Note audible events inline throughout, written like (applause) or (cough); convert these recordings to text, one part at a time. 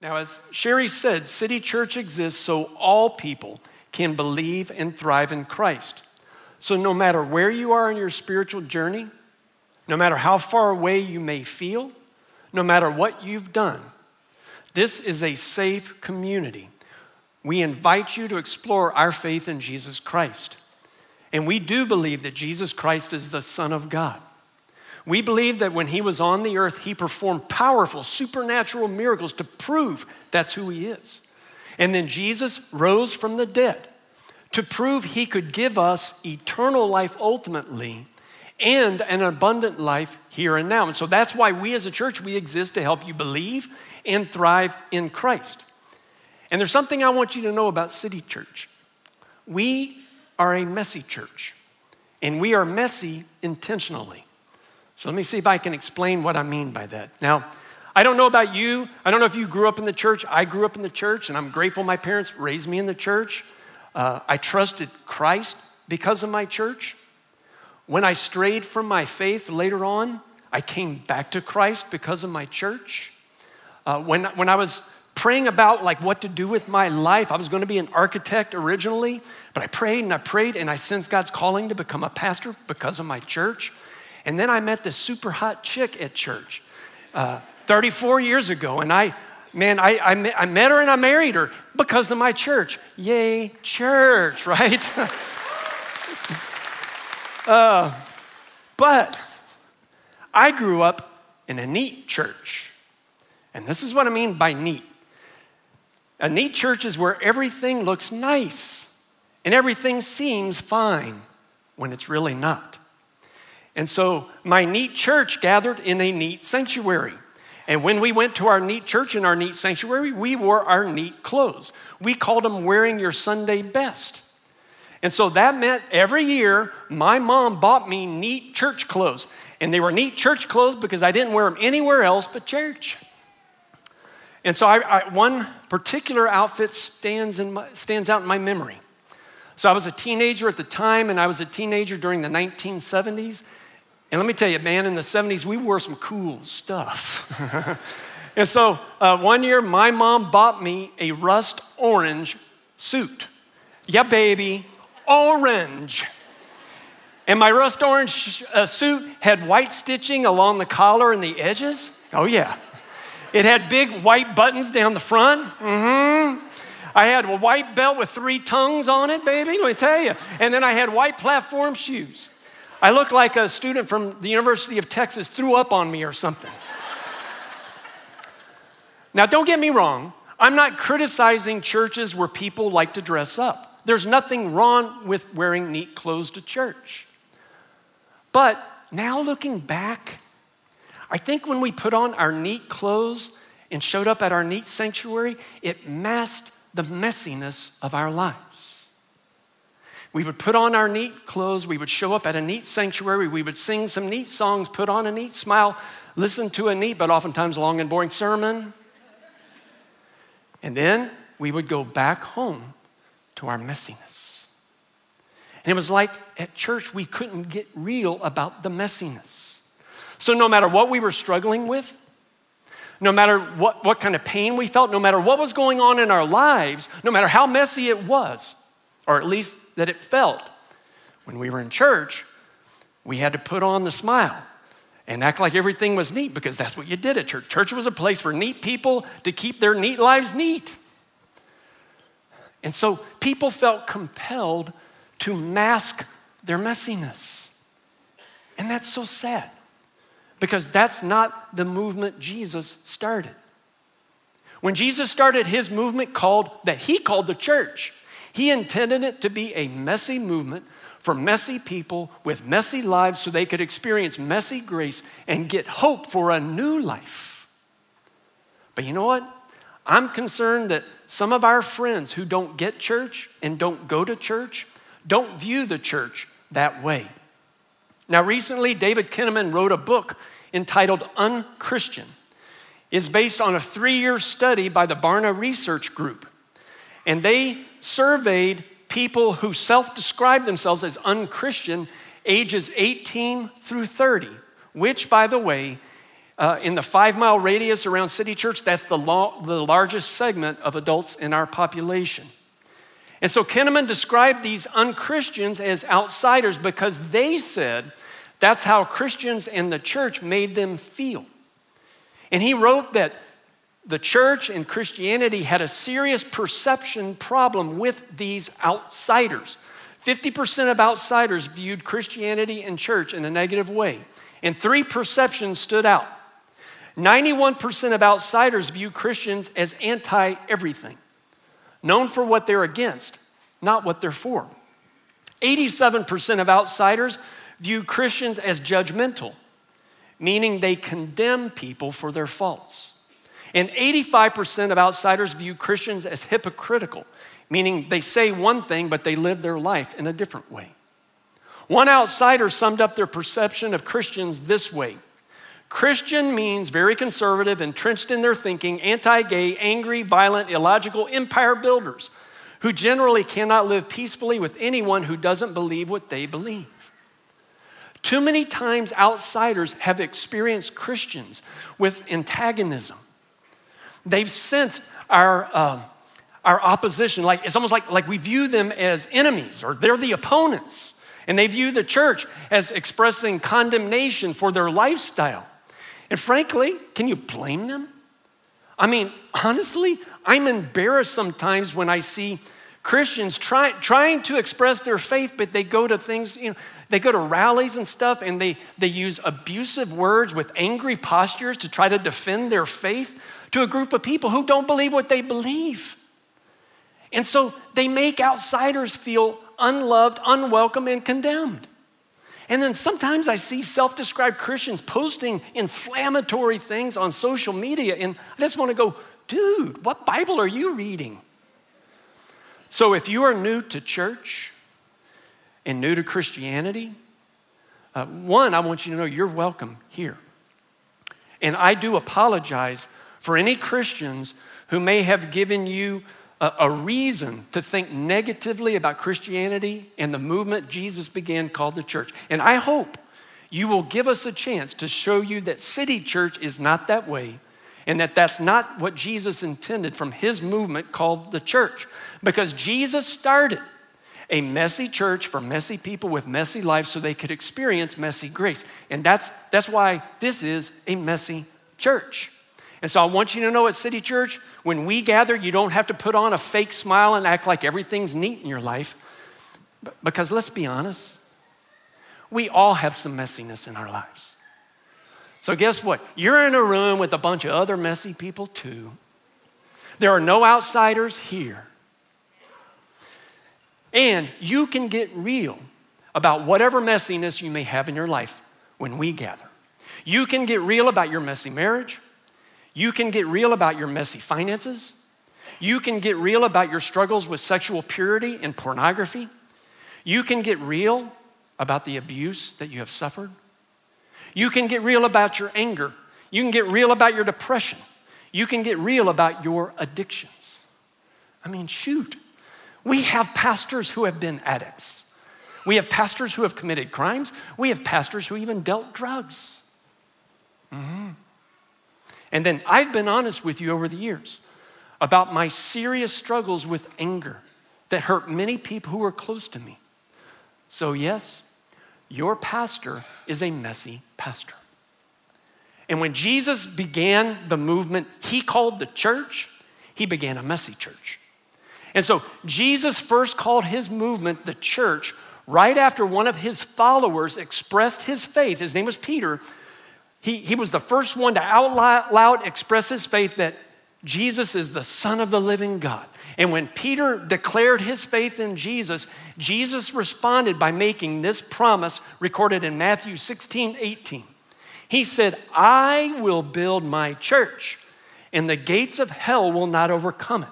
Now, as Sherry said, City Church exists so all people can believe and thrive in Christ. So, no matter where you are in your spiritual journey, no matter how far away you may feel, no matter what you've done, this is a safe community. We invite you to explore our faith in Jesus Christ. And we do believe that Jesus Christ is the Son of God. We believe that when he was on the earth, he performed powerful supernatural miracles to prove that's who he is. And then Jesus rose from the dead to prove he could give us eternal life ultimately and an abundant life here and now. And so that's why we as a church we exist to help you believe and thrive in Christ. And there's something I want you to know about City Church. We are a messy church, and we are messy intentionally. So let me see if I can explain what I mean by that. Now, I don't know about you. I don't know if you grew up in the church. I grew up in the church, and I'm grateful my parents raised me in the church. Uh, I trusted Christ because of my church. When I strayed from my faith later on, I came back to Christ because of my church. Uh, when, when I was praying about like what to do with my life, I was going to be an architect originally, but I prayed and I prayed and I sensed God's calling to become a pastor because of my church. And then I met this super hot chick at church uh, 34 years ago. And I, man, I, I, met, I met her and I married her because of my church. Yay, church, (laughs) right? uh, but I grew up in a neat church. And this is what I mean by neat. A neat church is where everything looks nice and everything seems fine when it's really not. And so my neat church gathered in a neat sanctuary. And when we went to our neat church in our neat sanctuary, we wore our neat clothes. We called them wearing your Sunday best. And so that meant every year my mom bought me neat church clothes. And they were neat church clothes because I didn't wear them anywhere else but church. And so I, I, one particular outfit stands, in my, stands out in my memory. So I was a teenager at the time, and I was a teenager during the 1970s. And let me tell you, man, in the 70s, we wore some cool stuff. (laughs) and so uh, one year, my mom bought me a rust orange suit. Yeah, baby, orange. And my rust orange uh, suit had white stitching along the collar and the edges. Oh, yeah. It had big white buttons down the front. Mm-hmm. I had a white belt with three tongues on it, baby, let me tell you. And then I had white platform shoes. I looked like a student from the University of Texas threw up on me or something. now, don't get me wrong. I'm not criticizing churches where people like to dress up. There's nothing wrong with wearing neat clothes to church. But now looking back, I think when we put on our neat clothes and showed up at our neat sanctuary, it masked the messiness of our lives. We would put on our neat clothes, we would show up at a neat sanctuary, we would sing some neat songs, put on a neat smile, listen to a neat but oftentimes long and boring sermon. And then we would go back home to our messiness. And it was like at church, we couldn't get real about the messiness. So, no matter what we were struggling with, no matter what, what kind of pain we felt, no matter what was going on in our lives, no matter how messy it was, or at least that it felt, when we were in church, we had to put on the smile and act like everything was neat because that's what you did at church. Church was a place for neat people to keep their neat lives neat. And so people felt compelled to mask their messiness. And that's so sad because that's not the movement Jesus started. When Jesus started his movement called that he called the church, he intended it to be a messy movement for messy people with messy lives so they could experience messy grace and get hope for a new life. But you know what? I'm concerned that some of our friends who don't get church and don't go to church don't view the church that way. Now, recently, David Kinnaman wrote a book entitled Unchristian. It's based on a three year study by the Barna Research Group. And they surveyed people who self described themselves as unchristian ages 18 through 30, which, by the way, uh, in the five mile radius around City Church, that's the, the largest segment of adults in our population. And so Kinnaman described these unchristians as outsiders because they said that's how Christians and the church made them feel. And he wrote that the church and Christianity had a serious perception problem with these outsiders. 50% of outsiders viewed Christianity and church in a negative way, and three perceptions stood out. 91% of outsiders view Christians as anti everything, known for what they're against, not what they're for. 87% of outsiders view Christians as judgmental, meaning they condemn people for their faults. And 85% of outsiders view Christians as hypocritical, meaning they say one thing, but they live their life in a different way. One outsider summed up their perception of Christians this way Christian means very conservative, entrenched in their thinking, anti gay, angry, violent, illogical empire builders who generally cannot live peacefully with anyone who doesn't believe what they believe. Too many times, outsiders have experienced Christians with antagonism. They've sensed our, uh, our opposition, like it's almost like, like we view them as enemies or they're the opponents. And they view the church as expressing condemnation for their lifestyle. And frankly, can you blame them? I mean, honestly, I'm embarrassed sometimes when I see Christians try, trying to express their faith, but they go to things, you know, they go to rallies and stuff and they, they use abusive words with angry postures to try to defend their faith to a group of people who don't believe what they believe. And so they make outsiders feel unloved, unwelcome, and condemned. And then sometimes I see self described Christians posting inflammatory things on social media, and I just want to go, dude, what Bible are you reading? So if you are new to church and new to Christianity, uh, one, I want you to know you're welcome here. And I do apologize for any Christians who may have given you a, a reason to think negatively about Christianity and the movement Jesus began called the church. And I hope you will give us a chance to show you that City Church is not that way and that that's not what Jesus intended from his movement called the church. Because Jesus started a messy church for messy people with messy lives so they could experience messy grace. And that's, that's why this is a messy church. And so I want you to know at City Church, when we gather, you don't have to put on a fake smile and act like everything's neat in your life. Because let's be honest, we all have some messiness in our lives. So, guess what? You're in a room with a bunch of other messy people, too. There are no outsiders here. And you can get real about whatever messiness you may have in your life when we gather. You can get real about your messy marriage. You can get real about your messy finances. You can get real about your struggles with sexual purity and pornography. You can get real about the abuse that you have suffered. You can get real about your anger. You can get real about your depression. You can get real about your addictions. I mean, shoot. We have pastors who have been addicts. We have pastors who have committed crimes. We have pastors who even dealt drugs. Mm-hmm. And then I've been honest with you over the years about my serious struggles with anger that hurt many people who are close to me. So, yes, your pastor is a messy pastor. And when Jesus began the movement he called the church, he began a messy church. And so Jesus first called his movement the church right after one of his followers expressed his faith. His name was Peter he, he was the first one to out loud express his faith that Jesus is the Son of the living God. And when Peter declared his faith in Jesus, Jesus responded by making this promise recorded in Matthew 16 18. He said, I will build my church, and the gates of hell will not overcome it.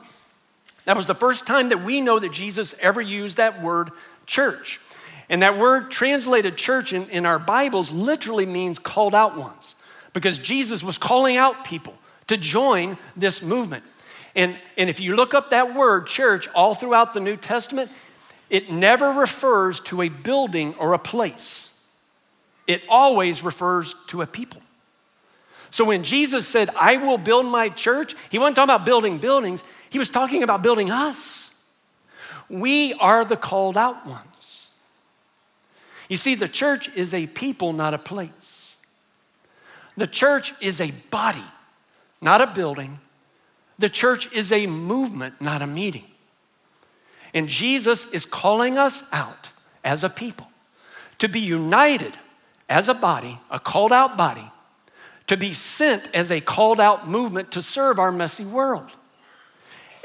That was the first time that we know that Jesus ever used that word church. And that word translated church in, in our Bibles literally means called out ones, because Jesus was calling out people to join this movement. And, and if you look up that word, church, all throughout the New Testament, it never refers to a building or a place, it always refers to a people. So when Jesus said, I will build my church, he wasn't talking about building buildings, he was talking about building us. We are the called out ones. You see, the church is a people, not a place. The church is a body, not a building. The church is a movement, not a meeting. And Jesus is calling us out as a people to be united as a body, a called out body, to be sent as a called out movement to serve our messy world.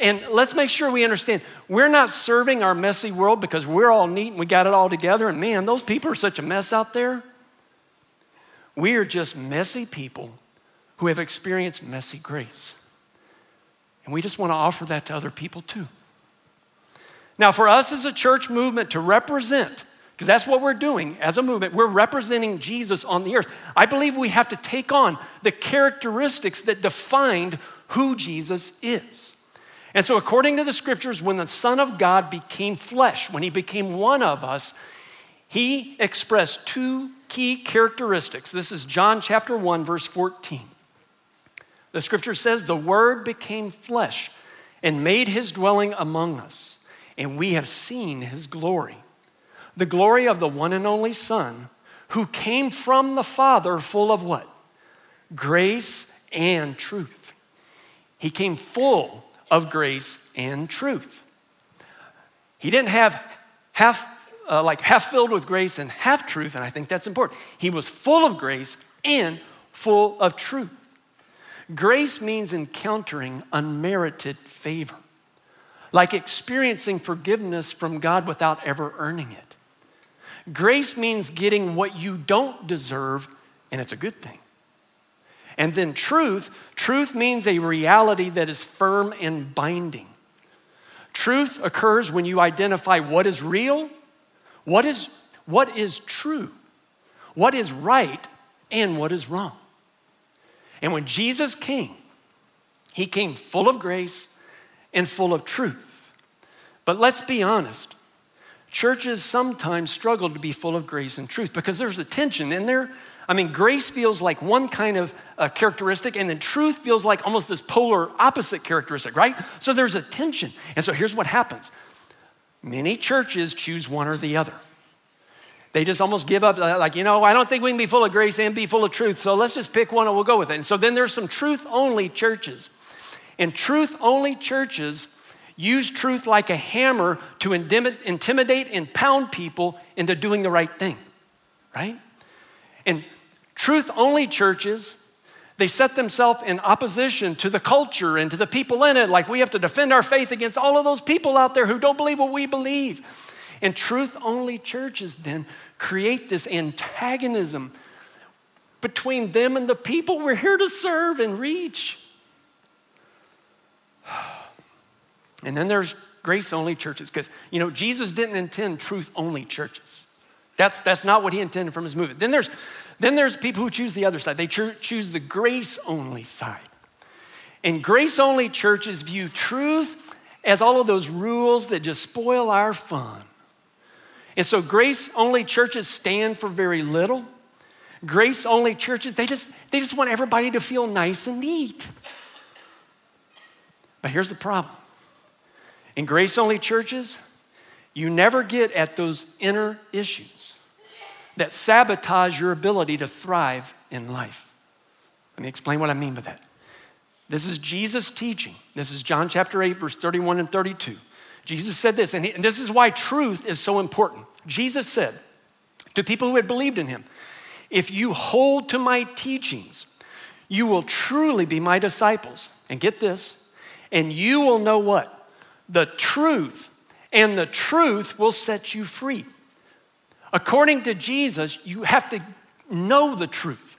And let's make sure we understand we're not serving our messy world because we're all neat and we got it all together. And man, those people are such a mess out there. We are just messy people who have experienced messy grace. And we just want to offer that to other people too. Now, for us as a church movement to represent, because that's what we're doing as a movement, we're representing Jesus on the earth. I believe we have to take on the characteristics that defined who Jesus is. And so, according to the scriptures, when the Son of God became flesh, when he became one of us, he expressed two key characteristics. This is John chapter 1, verse 14. The scripture says, The Word became flesh and made his dwelling among us and we have seen his glory. The glory of the one and only Son, who came from the Father, full of what? Grace and truth. He came full of grace and truth. He didn't have half, uh, like half filled with grace and half truth, and I think that's important. He was full of grace and full of truth. Grace means encountering unmerited favor like experiencing forgiveness from God without ever earning it. Grace means getting what you don't deserve, and it's a good thing. And then truth, truth means a reality that is firm and binding. Truth occurs when you identify what is real, what is, what is true, what is right, and what is wrong. And when Jesus came, he came full of grace and full of truth. But let's be honest. Churches sometimes struggle to be full of grace and truth because there's a tension in there. I mean, grace feels like one kind of uh, characteristic, and then truth feels like almost this polar opposite characteristic, right? So there's a tension. And so here's what happens many churches choose one or the other. They just almost give up, uh, like, you know, I don't think we can be full of grace and be full of truth, so let's just pick one and we'll go with it. And so then there's some truth only churches. And truth only churches use truth like a hammer to intimidate and pound people into doing the right thing, right? And truth only churches, they set themselves in opposition to the culture and to the people in it, like we have to defend our faith against all of those people out there who don't believe what we believe. And truth only churches then create this antagonism between them and the people we're here to serve and reach. (sighs) And then there's grace only churches, because, you know, Jesus didn't intend truth only churches. That's, that's not what he intended from his movement. Then there's, then there's people who choose the other side, they choose the grace only side. And grace only churches view truth as all of those rules that just spoil our fun. And so grace only churches stand for very little. Grace only churches, they just, they just want everybody to feel nice and neat. But here's the problem in grace only churches, you never get at those inner issues that sabotage your ability to thrive in life. Let me explain what I mean by that. This is Jesus teaching. This is John chapter 8, verse 31 and 32. Jesus said this, and, he, and this is why truth is so important. Jesus said to people who had believed in him, If you hold to my teachings, you will truly be my disciples. And get this, and you will know what? the truth, and the truth will set you free. According to Jesus, you have to know the truth.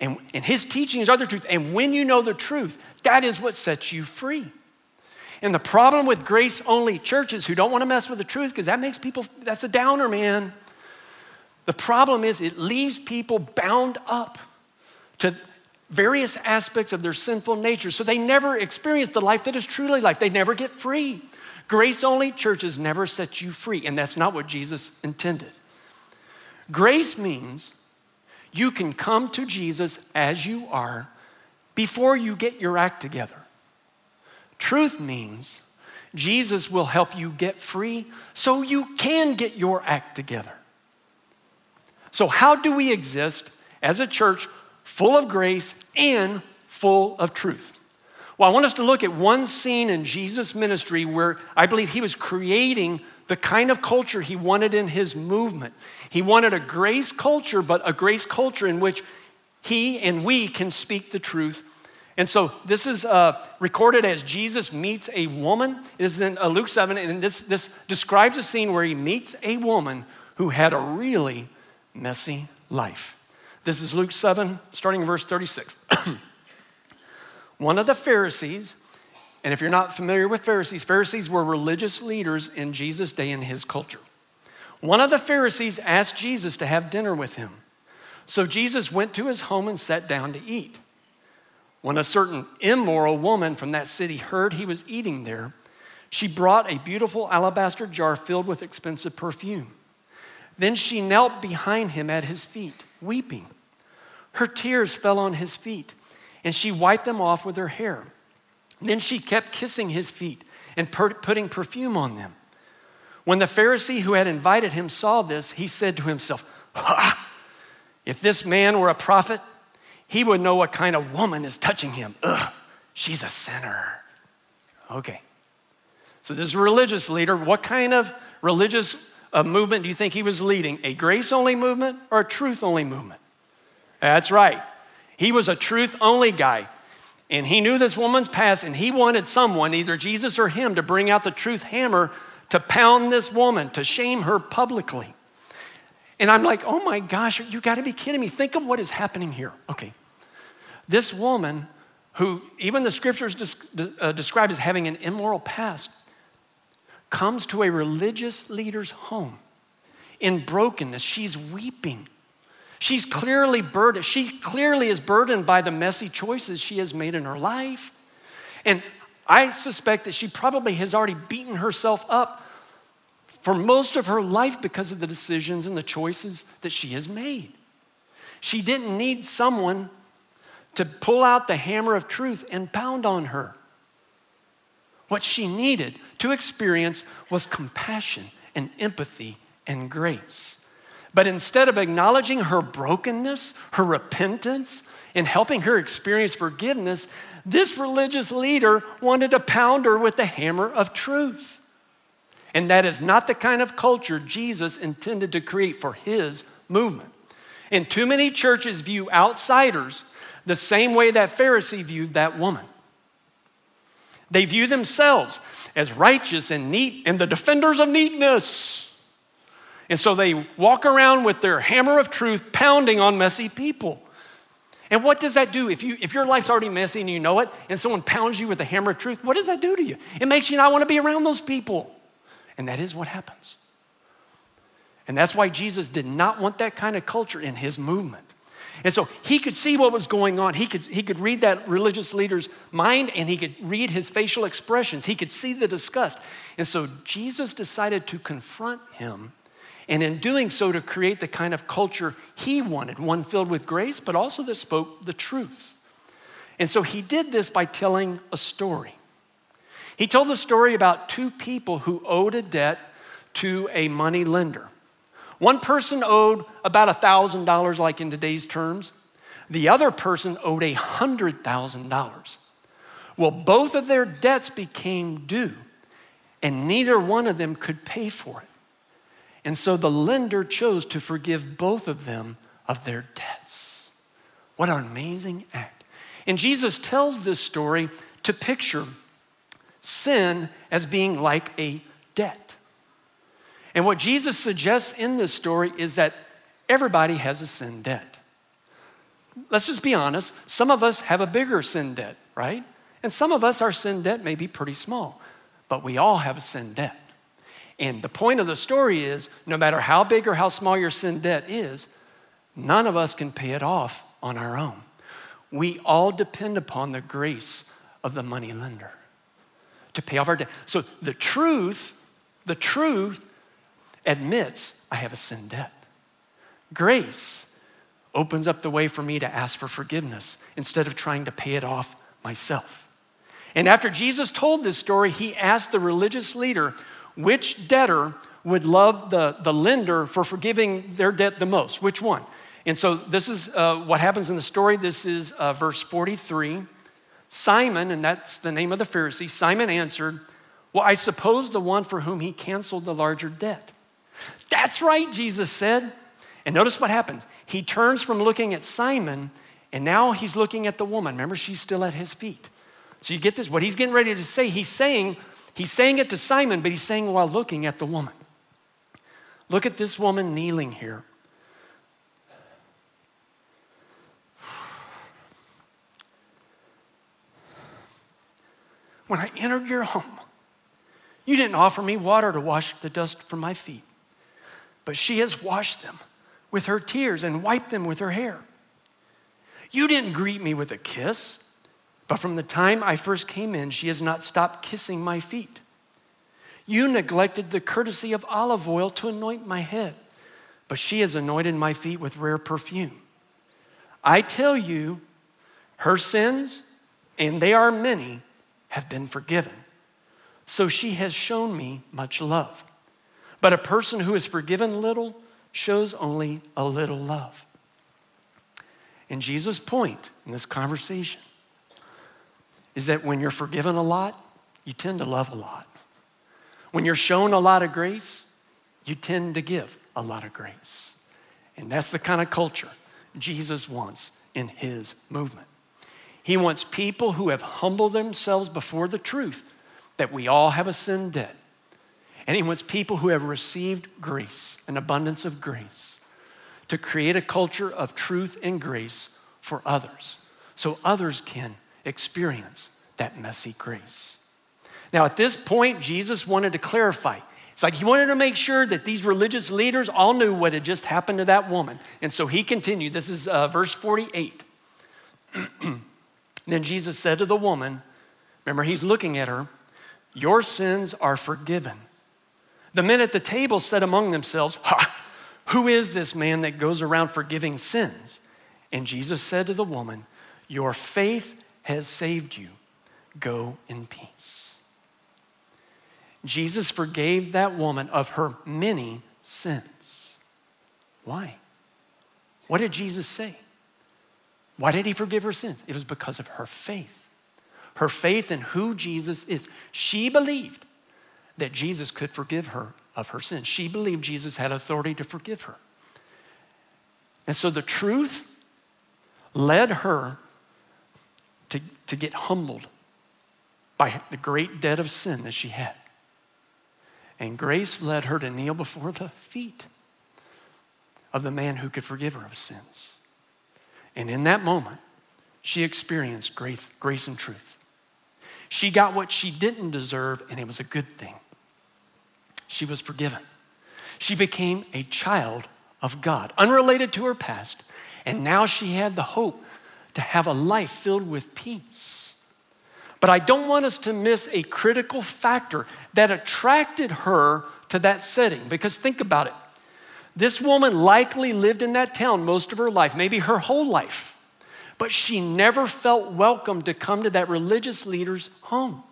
And, and his teachings are the truth. And when you know the truth, that is what sets you free. And the problem with grace only churches who don't want to mess with the truth, because that makes people, that's a downer, man. The problem is it leaves people bound up to various aspects of their sinful nature. So they never experience the life that is truly life. They never get free. Grace only churches never set you free, and that's not what Jesus intended. Grace means you can come to Jesus as you are before you get your act together. Truth means Jesus will help you get free so you can get your act together. So, how do we exist as a church full of grace and full of truth? Well, I want us to look at one scene in Jesus' ministry where I believe he was creating the kind of culture he wanted in his movement. He wanted a grace culture, but a grace culture in which he and we can speak the truth and so this is uh, recorded as Jesus meets a woman. This is in uh, Luke 7, and this, this describes a scene where he meets a woman who had a really messy life. This is Luke 7, starting in verse 36. (clears throat) One of the Pharisees, and if you're not familiar with Pharisees, Pharisees were religious leaders in Jesus' day in his culture. One of the Pharisees asked Jesus to have dinner with him. So Jesus went to his home and sat down to eat. When a certain immoral woman from that city heard he was eating there, she brought a beautiful alabaster jar filled with expensive perfume. Then she knelt behind him at his feet, weeping. Her tears fell on his feet, and she wiped them off with her hair. Then she kept kissing his feet and putting perfume on them. When the Pharisee who had invited him saw this, he said to himself, Ha! If this man were a prophet, he would know what kind of woman is touching him. Ugh, she's a sinner. Okay. So, this religious leader, what kind of religious uh, movement do you think he was leading? A grace only movement or a truth only movement? That's right. He was a truth only guy. And he knew this woman's past, and he wanted someone, either Jesus or him, to bring out the truth hammer to pound this woman, to shame her publicly. And I'm like, oh my gosh, you got to be kidding me. Think of what is happening here. Okay. This woman, who even the scriptures uh, describe as having an immoral past, comes to a religious leader's home in brokenness. She's weeping. She's clearly burdened. She clearly is burdened by the messy choices she has made in her life. And I suspect that she probably has already beaten herself up for most of her life because of the decisions and the choices that she has made. She didn't need someone to pull out the hammer of truth and pound on her. What she needed to experience was compassion and empathy and grace. But instead of acknowledging her brokenness, her repentance, and helping her experience forgiveness, this religious leader wanted to pound her with the hammer of truth. And that is not the kind of culture Jesus intended to create for his movement. And too many churches view outsiders the same way that Pharisee viewed that woman. They view themselves as righteous and neat and the defenders of neatness. And so they walk around with their hammer of truth pounding on messy people. And what does that do? If, you, if your life's already messy and you know it, and someone pounds you with the hammer of truth, what does that do to you? It makes you not want to be around those people. And that is what happens. And that's why Jesus did not want that kind of culture in his movement. And so he could see what was going on. He could, he could read that religious leader's mind and he could read his facial expressions. He could see the disgust. And so Jesus decided to confront him, and in doing so, to create the kind of culture he wanted one filled with grace, but also that spoke the truth. And so he did this by telling a story. He told the story about two people who owed a debt to a money lender. One person owed about $1,000, like in today's terms. The other person owed $100,000. Well, both of their debts became due, and neither one of them could pay for it. And so the lender chose to forgive both of them of their debts. What an amazing act. And Jesus tells this story to picture sin as being like a debt. And what Jesus suggests in this story is that everybody has a sin debt. Let's just be honest. Some of us have a bigger sin debt, right? And some of us, our sin debt may be pretty small, but we all have a sin debt. And the point of the story is no matter how big or how small your sin debt is, none of us can pay it off on our own. We all depend upon the grace of the money lender to pay off our debt. So the truth, the truth admits I have a sin debt. Grace opens up the way for me to ask for forgiveness instead of trying to pay it off myself. And after Jesus told this story, he asked the religious leader which debtor would love the, the lender for forgiving their debt the most. Which one? And so this is uh, what happens in the story. This is uh, verse 43. Simon, and that's the name of the Pharisee, Simon answered, Well, I suppose the one for whom he canceled the larger debt. That's right, Jesus said. And notice what happens. He turns from looking at Simon, and now he's looking at the woman. Remember, she's still at his feet. So you get this, what he's getting ready to say, he's saying, he's saying it to Simon, but he's saying while looking at the woman. Look at this woman kneeling here. When I entered your home, you didn't offer me water to wash the dust from my feet, but she has washed them with her tears and wiped them with her hair. You didn't greet me with a kiss, but from the time I first came in, she has not stopped kissing my feet. You neglected the courtesy of olive oil to anoint my head, but she has anointed my feet with rare perfume. I tell you, her sins, and they are many, have been forgiven. So she has shown me much love. But a person who is forgiven little shows only a little love. And Jesus' point in this conversation is that when you're forgiven a lot, you tend to love a lot. When you're shown a lot of grace, you tend to give a lot of grace. And that's the kind of culture Jesus wants in his movement. He wants people who have humbled themselves before the truth that we all have a sin debt. And he wants people who have received grace, an abundance of grace, to create a culture of truth and grace for others so others can experience that messy grace. Now, at this point, Jesus wanted to clarify. It's like he wanted to make sure that these religious leaders all knew what had just happened to that woman. And so he continued. This is uh, verse 48. (clears throat) Then Jesus said to the woman, remember, he's looking at her, Your sins are forgiven. The men at the table said among themselves, Ha, who is this man that goes around forgiving sins? And Jesus said to the woman, Your faith has saved you. Go in peace. Jesus forgave that woman of her many sins. Why? What did Jesus say? Why did he forgive her sins? It was because of her faith. Her faith in who Jesus is. She believed that Jesus could forgive her of her sins. She believed Jesus had authority to forgive her. And so the truth led her to, to get humbled by the great debt of sin that she had. And grace led her to kneel before the feet of the man who could forgive her of sins. And in that moment, she experienced grace, grace and truth. She got what she didn't deserve, and it was a good thing. She was forgiven. She became a child of God, unrelated to her past, and now she had the hope to have a life filled with peace. But I don't want us to miss a critical factor that attracted her to that setting, because think about it. This woman likely lived in that town most of her life, maybe her whole life, but she never felt welcome to come to that religious leader's home.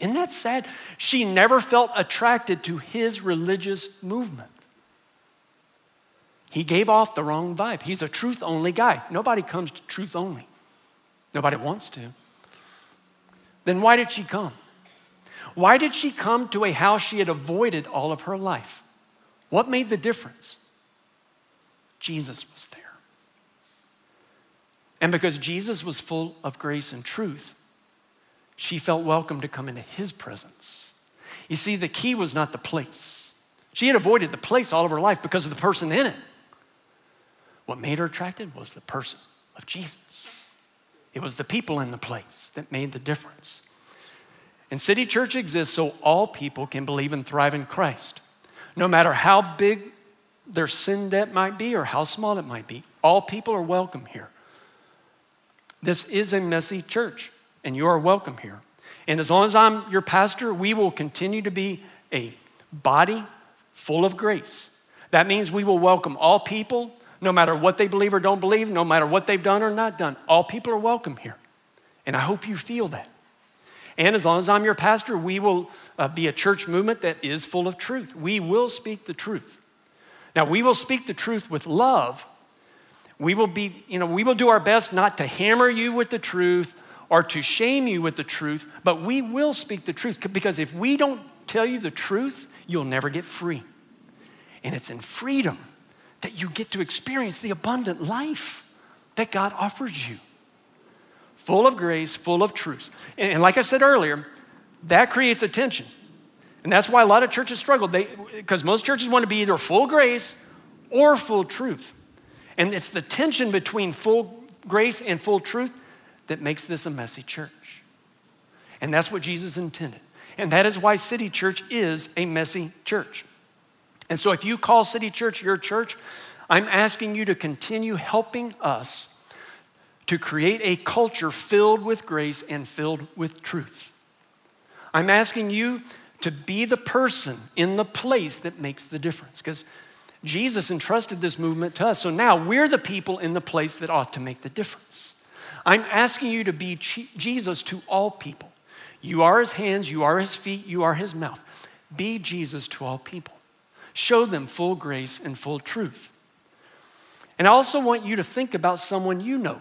Isn't that sad? She never felt attracted to his religious movement. He gave off the wrong vibe. He's a truth only guy. Nobody comes to truth only, nobody wants to. Then why did she come? Why did she come to a house she had avoided all of her life? What made the difference? Jesus was there. And because Jesus was full of grace and truth, she felt welcome to come into his presence. You see, the key was not the place. She had avoided the place all of her life because of the person in it. What made her attracted was the person of Jesus. It was the people in the place that made the difference. And City Church exists so all people can believe and thrive in Christ. No matter how big their sin debt might be or how small it might be, all people are welcome here. This is a messy church, and you are welcome here. And as long as I'm your pastor, we will continue to be a body full of grace. That means we will welcome all people, no matter what they believe or don't believe, no matter what they've done or not done. All people are welcome here. And I hope you feel that. And as long as I'm your pastor, we will uh, be a church movement that is full of truth. We will speak the truth. Now, we will speak the truth with love. We will be, you know, we will do our best not to hammer you with the truth or to shame you with the truth, but we will speak the truth because if we don't tell you the truth, you'll never get free. And it's in freedom that you get to experience the abundant life that God offers you. Full of grace, full of truth. And, and like I said earlier, that creates a tension. And that's why a lot of churches struggle. They because most churches want to be either full grace or full truth. And it's the tension between full grace and full truth that makes this a messy church. And that's what Jesus intended. And that is why City Church is a messy church. And so, if you call City Church your church, I'm asking you to continue helping us to create a culture filled with grace and filled with truth. I'm asking you to be the person in the place that makes the difference because Jesus entrusted this movement to us. So now we're the people in the place that ought to make the difference. I'm asking you to be Jesus to all people. You are his hands, you are his feet, you are his mouth. Be Jesus to all people. Show them full grace and full truth. And I also want you to think about someone you know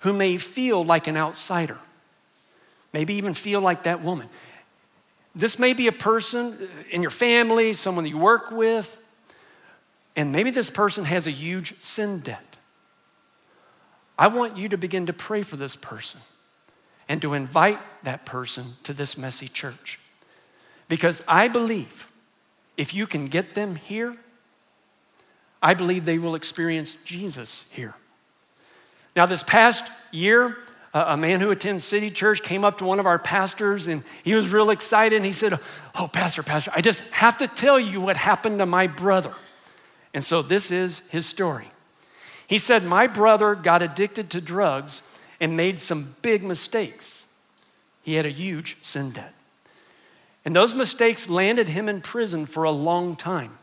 who may feel like an outsider, maybe even feel like that woman. This may be a person in your family, someone that you work with, and maybe this person has a huge sin debt. I want you to begin to pray for this person and to invite that person to this messy church. Because I believe if you can get them here, I believe they will experience Jesus here. Now, this past year, a man who attends City Church came up to one of our pastors and he was real excited. And he said, Oh, Pastor, Pastor, I just have to tell you what happened to my brother. And so this is his story. He said, My brother got addicted to drugs and made some big mistakes. He had a huge sin debt. And those mistakes landed him in prison for a long time.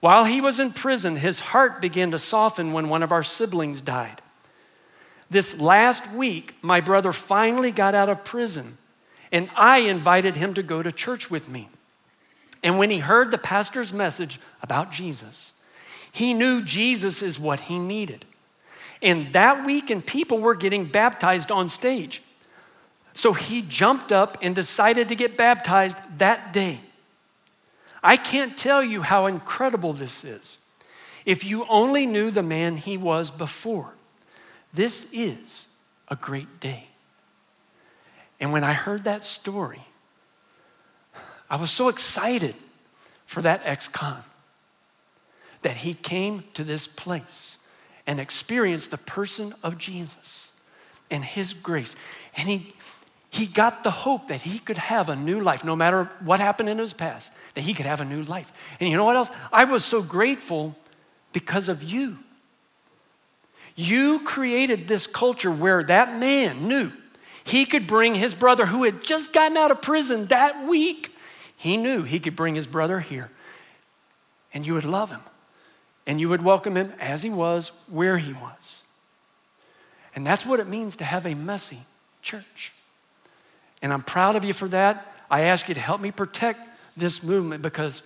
While he was in prison, his heart began to soften when one of our siblings died. This last week, my brother finally got out of prison, and I invited him to go to church with me. And when he heard the pastor's message about Jesus, he knew Jesus is what he needed. And that weekend, people were getting baptized on stage. So he jumped up and decided to get baptized that day. I can't tell you how incredible this is. If you only knew the man he was before, this is a great day. And when I heard that story, I was so excited for that ex con that he came to this place and experienced the person of Jesus and his grace. And he, he got the hope that he could have a new life, no matter what happened in his past, that he could have a new life. And you know what else? I was so grateful because of you. You created this culture where that man knew he could bring his brother who had just gotten out of prison that week. He knew he could bring his brother here and you would love him and you would welcome him as he was, where he was. And that's what it means to have a messy church. And I'm proud of you for that. I ask you to help me protect this movement because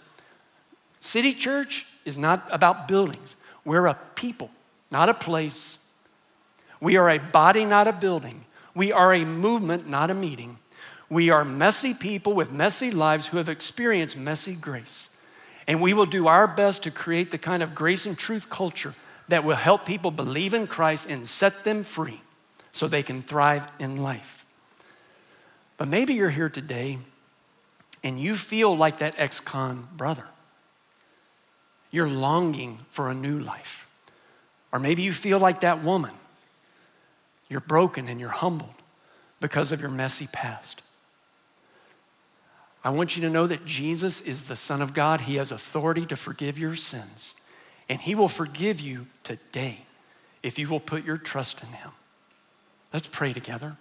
City Church is not about buildings. We're a people, not a place. We are a body, not a building. We are a movement, not a meeting. We are messy people with messy lives who have experienced messy grace. And we will do our best to create the kind of grace and truth culture that will help people believe in Christ and set them free so they can thrive in life. But maybe you're here today and you feel like that ex con brother. You're longing for a new life. Or maybe you feel like that woman. You're broken and you're humbled because of your messy past. I want you to know that Jesus is the Son of God. He has authority to forgive your sins, and He will forgive you today if you will put your trust in Him. Let's pray together.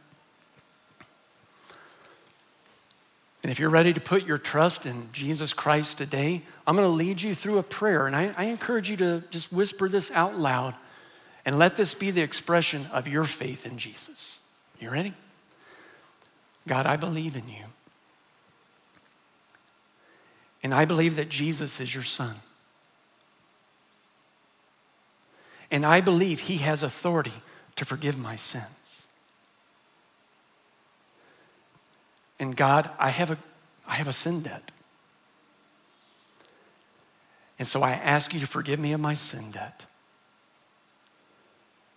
And if you're ready to put your trust in Jesus Christ today, I'm going to lead you through a prayer. And I, I, encourage you to just whisper this out loud and let this be the expression of your faith in Jesus. You ready? God, I believe in you. And I believe that Jesus is your son. And I believe he has authority to forgive my sins. And God, I have a, I have a sin debt. And so I ask you to forgive me of my sin debt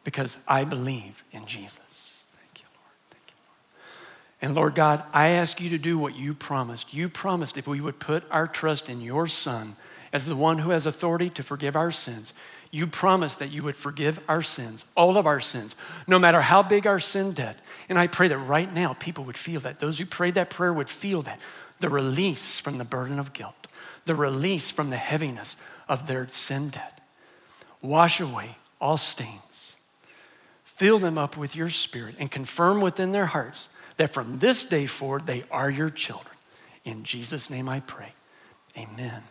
because I believe in Jesus. Thank you, Lord. Thank you, Lord. And Lord God, I ask you to do what you promised. You promised if we would put our trust in your Son as the one who has authority to forgive our sins, you promised that you would forgive our sins, all of our sins, no matter how big our sin debt. And I pray that right now people would feel that. Those who prayed that prayer would feel that. The release from the burden of guilt, the release from the heaviness of their sin debt. Wash away all stains. Fill them up with your spirit and confirm within their hearts that from this day forward they are your children. In Jesus' name I pray. Amen.